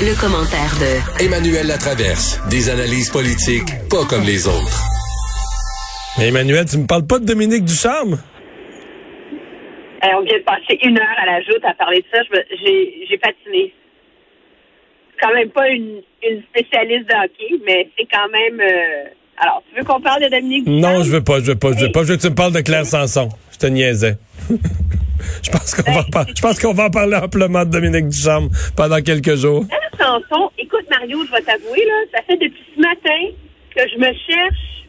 Le, commentaire de Emmanuel Latraverse. Des analyses politiques pas comme les autres. Mais Emmanuel, tu me parles pas de Dominique Ducharme? Eh, on vient de passer une heure à la joute à parler de ça. J'ai patiné. Quand même pas une, une spécialiste de hockey, mais c'est quand même. euh, Alors, tu veux qu'on parle de Dominique Non, Ducharme? je veux pas, je veux pas, je veux pas. Je veux que tu me parles de Claire Sanson. Je te niaisais. je pense qu'on va, par- je pense qu'on va en parler amplement de Dominique Ducharme pendant quelques jours. Claire Sanson, écoute Mario, je vais t'avouer, là, ça fait depuis ce matin que je me cherche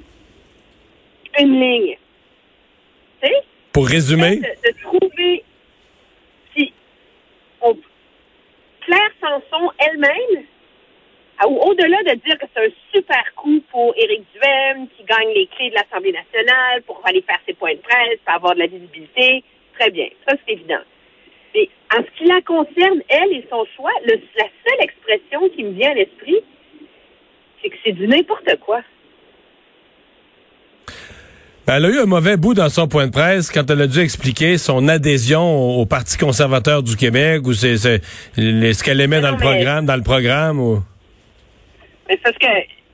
une ligne. Tu sais? Pour résumer, de, de trouver si on, Claire Sanson elle-même, au-delà de dire que c'est un super coup pour Éric Duhem qui gagne les clés de l'Assemblée nationale pour aller faire ses points de presse, pour avoir de la visibilité, très bien, ça c'est évident. Mais en ce qui la concerne, elle et son choix, le- la seule expression qui me vient à l'esprit, c'est que c'est du n'importe quoi. ben, elle a eu un mauvais bout dans son point de presse quand elle a dû expliquer son adhésion au, au Parti conservateur du Québec ou c'est, ce qu'elle aimait dans le programme, dans le programme ou. C'est parce que,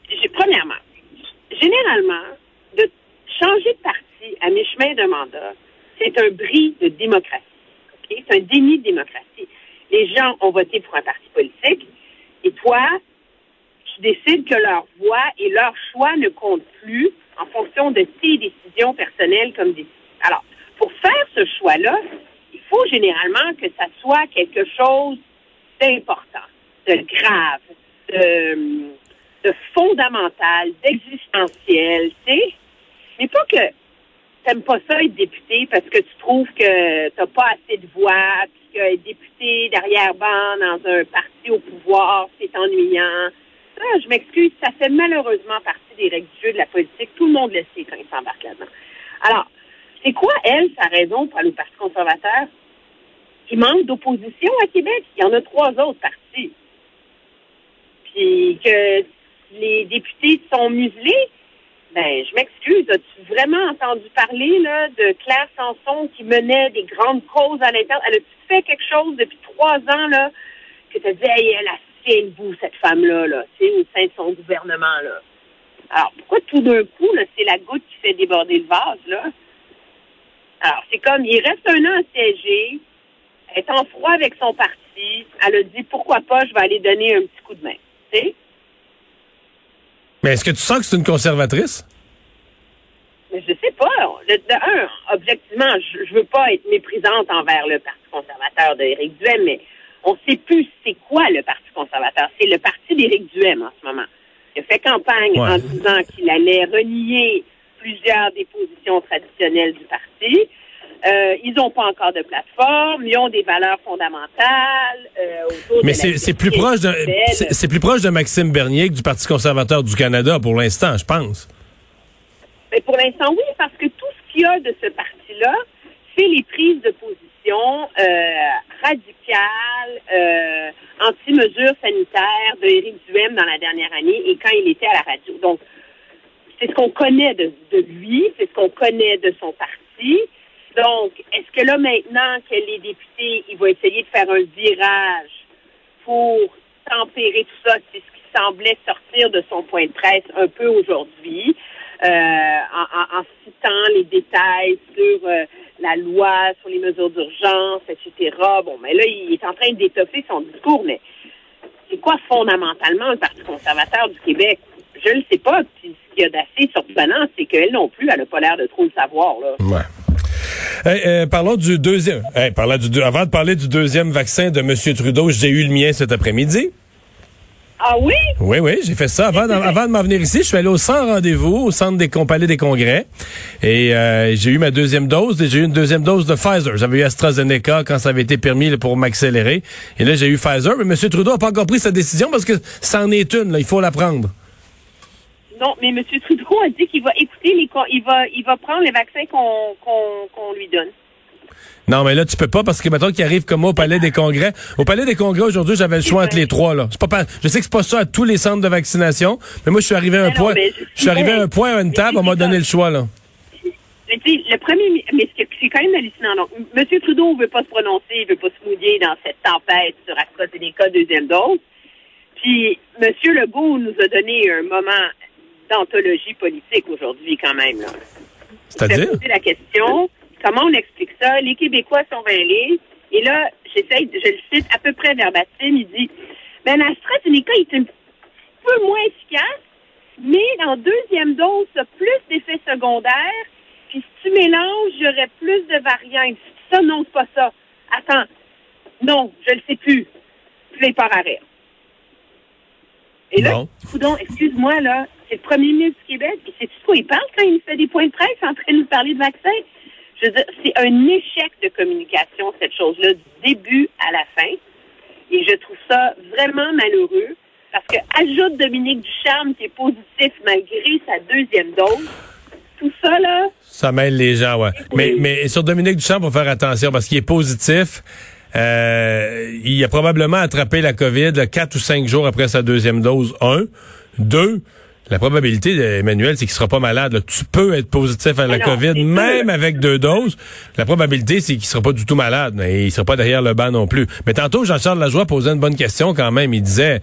j'ai- premièrement, généralement, de changer de parti à mi-chemin de mandat, c'est un bris de démocratie. C'est un déni de démocratie. Les gens ont voté pour un parti politique et toi, tu décides que leur voix et leur choix ne comptent plus en fonction de tes décisions personnelles comme des. Alors, pour faire ce choix-là, il faut généralement que ça soit quelque chose d'important, de grave, de, fondamental, d'existentiel, tu sais. Mais pas que t'aimes pas ça être député parce que tu trouves que t'as pas assez de voix, puis que être député derrière ban dans un parti au pouvoir, c'est ennuyant. Ça, je m'excuse, ça fait malheureusement partie des règles du jeu de la politique. Tout le monde le sait quand il s'embarque là-dedans. Alors, c'est quoi, elle, sa raison pour aller au Parti conservateur? Il manque d'opposition à Québec. Il y en a trois autres partis. Que les députés sont muselés, ben, je m'excuse. As-tu vraiment entendu parler là, de Claire Sanson qui menait des grandes causes à l'intérieur? Elle a-tu fait quelque chose depuis trois ans là, que tu as dit, hey, elle a le bout, cette femme-là, là, sais, au sein de son gouvernement? Là? Alors, pourquoi tout d'un coup, là, c'est la goutte qui fait déborder le vase, là? Alors, c'est comme, il reste un an siégé, elle est en froid avec son parti, elle a dit, pourquoi pas, je vais aller donner un petit coup de main, Mais est-ce que tu sens que c'est une conservatrice? Mais je sais pas. De, de un, objectivement, je, je veux pas être méprisante envers le Parti conservateur d'Éric Duhem, mais on sait plus c'est quoi le Parti conservateur. C'est le parti d'Éric Duhem en ce moment. Il a fait campagne Ouais. en disant qu'il allait renier plusieurs des positions traditionnelles du parti. Euh, ils n'ont pas encore de plateforme, ils ont des valeurs fondamentales. euh, autour Mais c'est plus proche de c'est plus proche de Maxime Bernier que du Parti conservateur du Canada pour l'instant, je pense. Mais pour l'instant, oui, parce que tout ce qu'il y a de ce parti-là, c'est les prises de position euh, radicales, anti-mesures sanitaires de Éric Duhem dans la dernière année et quand il était à la radio. Donc, c'est ce qu'on connaît de, de lui, c'est ce qu'on connaît de son parti. Donc, est-ce que là, maintenant qu'elle est députée, il va essayer de faire un virage pour tempérer tout ça? C'est ce qui semblait sortir de son point de presse un peu aujourd'hui, euh, en citant les détails sur euh, la loi, sur les mesures d'urgence, etc. Bon, mais là, il est en train d'étoffer son discours, mais c'est quoi fondamentalement le Parti conservateur du Québec? Je ne le sais pas. Puis ce qu'il y a d'assez surprenant, c'est qu'elle non plus, elle n'a pas l'air de trop le savoir. Là. Ouais. Hey, euh, parlons du deuxième. Hey, parlons du deux- avant de parler du deuxième vaccin de M. Trudeau, j'ai eu le mien cet après-midi. Ah oui? Oui, oui, j'ai fait ça avant, avant de m'en venir ici. Je suis allé au centre rendez-vous, au centre des palais des congrès, et euh, j'ai eu ma deuxième dose. J'ai eu une deuxième dose de Pfizer. J'avais eu AstraZeneca quand ça avait été permis là, pour m'accélérer, et là j'ai eu Pfizer. Mais M. Trudeau n'a pas encore pris sa décision parce que c'en est une. Là, il faut la prendre. Non, mais M. Trudeau a dit qu'il va écouter les, il va, il va prendre les vaccins qu'on qu'on lui donne. Non, mais là, tu peux pas parce que maintenant qu'il arrive comme moi au Palais des Congrès. Au Palais des Congrès, aujourd'hui, j'avais le choix entre les trois, là. C'est pas, je sais que c'est pas ça à tous les centres de vaccination, mais moi, je suis arrivé à un non, point. je- Je suis arrivé à un point, à une table, on m'a donné le choix, là. Mais tu le premier, mi- mais c'est c'est quand même hallucinant. Donc, M. Trudeau veut pas se prononcer, il veut pas se mouiller dans cette tempête sur AstraZeneca deuxième dose. Puis, M. Legault nous a donné un moment d'anthologie politique aujourd'hui, quand même. C'est-à-dire? poser la question, comment on explique ça? Les Québécois sont mêlés. Et là, j'essaye, je le cite à peu près verbatim, il dit, ben, l'AstraZeneca est un peu moins efficace, mais en deuxième dose, ça a plus d'effets secondaires. Puis si tu mélanges, il y aurait plus de dit, Ça, non, c'est pas ça. Attends. Non, je le sais plus. Puis il part à rire. Et là, excuse-moi, là, c'est le premier ministre du Québec. Et de quoi il parle quand il fait des points de presse en train de nous parler de vaccins? Je veux dire, c'est un échec de communication, cette chose-là, du début à la fin. Et je trouve ça vraiment malheureux parce que ajoute Dominique Ducharme qui est positif malgré sa deuxième dose. Tout ça, là, Ça mêle les gens, ouais. Mais, Oui. mais sur Dominique Duchamp, faut faire attention parce qu'il est positif. Euh, il a probablement attrapé la COVID là, quatre ou cinq jours après sa deuxième dose. Un. Deux. La probabilité, Emmanuel, c'est qu'il sera pas malade. là. Tu peux être positif à la COVID, même avec deux doses. La probabilité, c'est qu'il sera pas du tout malade. Et il sera pas derrière le banc non plus. Mais tantôt, Jean-Charles Lajoie posait une bonne question quand même. Il disait,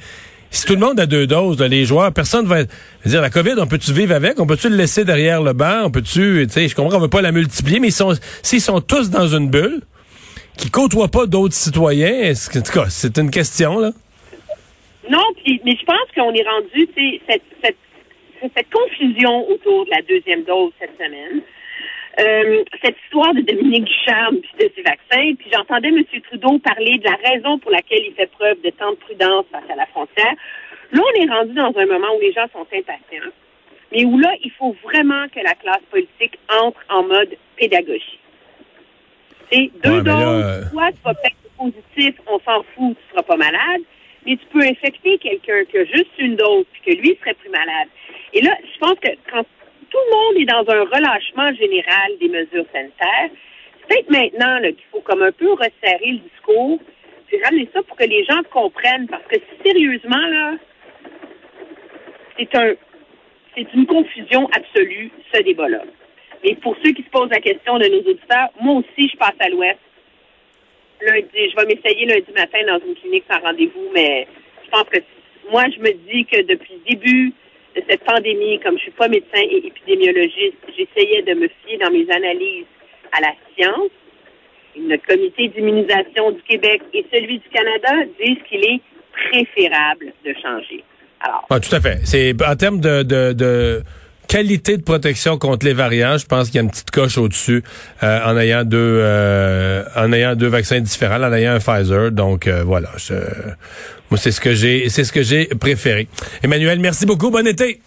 si tout le monde a deux doses, là, les joueurs, personne va dire, la COVID, on peut-tu vivre avec? On peut-tu le laisser derrière le banc? On peut-tu, tu sais, je comprends qu'on veut pas la multiplier, mais ils sont, s'ils sont tous dans une bulle, qui côtoient pas d'autres citoyens, est-ce que, en tout cas, c'est une question, là? Non, mais je pense qu'on est rendu, cette, cette, cette confusion autour de la deuxième dose cette semaine. Euh, cette histoire de Dominique Ducharme puis de ses vaccins, puis j'entendais M. Trudeau parler de la raison pour laquelle il fait preuve de tant de prudence face à la frontière. Là, on est rendu dans un moment où les gens sont impatients, mais où là, il faut vraiment que la classe politique entre en mode pédagogie. Deux Ouais, mais là, doses, euh, soit tu vas être positif, on s'en fout, tu seras pas malade, mais tu peux infecter quelqu'un qui a juste une dose puis que lui serait plus malade. Et là, je pense que quand tout le monde est dans un relâchement général des mesures sanitaires, c'est peut-être maintenant qu'il faut comme un peu resserrer le discours, puis ramener ça pour que les gens comprennent, parce que sérieusement, là, c'est un c'est une confusion absolue, ce débat-là. Mais pour ceux qui se posent la question de nos auditeurs, moi aussi, je passe à l'ouest. Lundi, je vais m'essayer lundi matin dans une clinique sans rendez-vous, mais je pense que moi, je me dis que depuis le début de cette pandémie, comme je suis pas médecin et épidémiologiste, j'essayais de me fier dans mes analyses à la science. Et notre comité d'immunisation du Québec et celui du Canada disent qu'il est préférable de changer. Alors, Ah, tout à fait. C'est en termes de qualité de protection contre les variants, je pense qu'il y a une petite coche au-dessus euh, en ayant deux euh, en ayant deux vaccins différents, en ayant un Pfizer. Donc euh, voilà, je, moi c'est ce que j'ai c'est ce que j'ai préféré. Emmanuel, merci beaucoup. Bon été.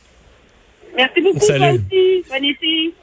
merci beaucoup, Salut. aussi. Bon été.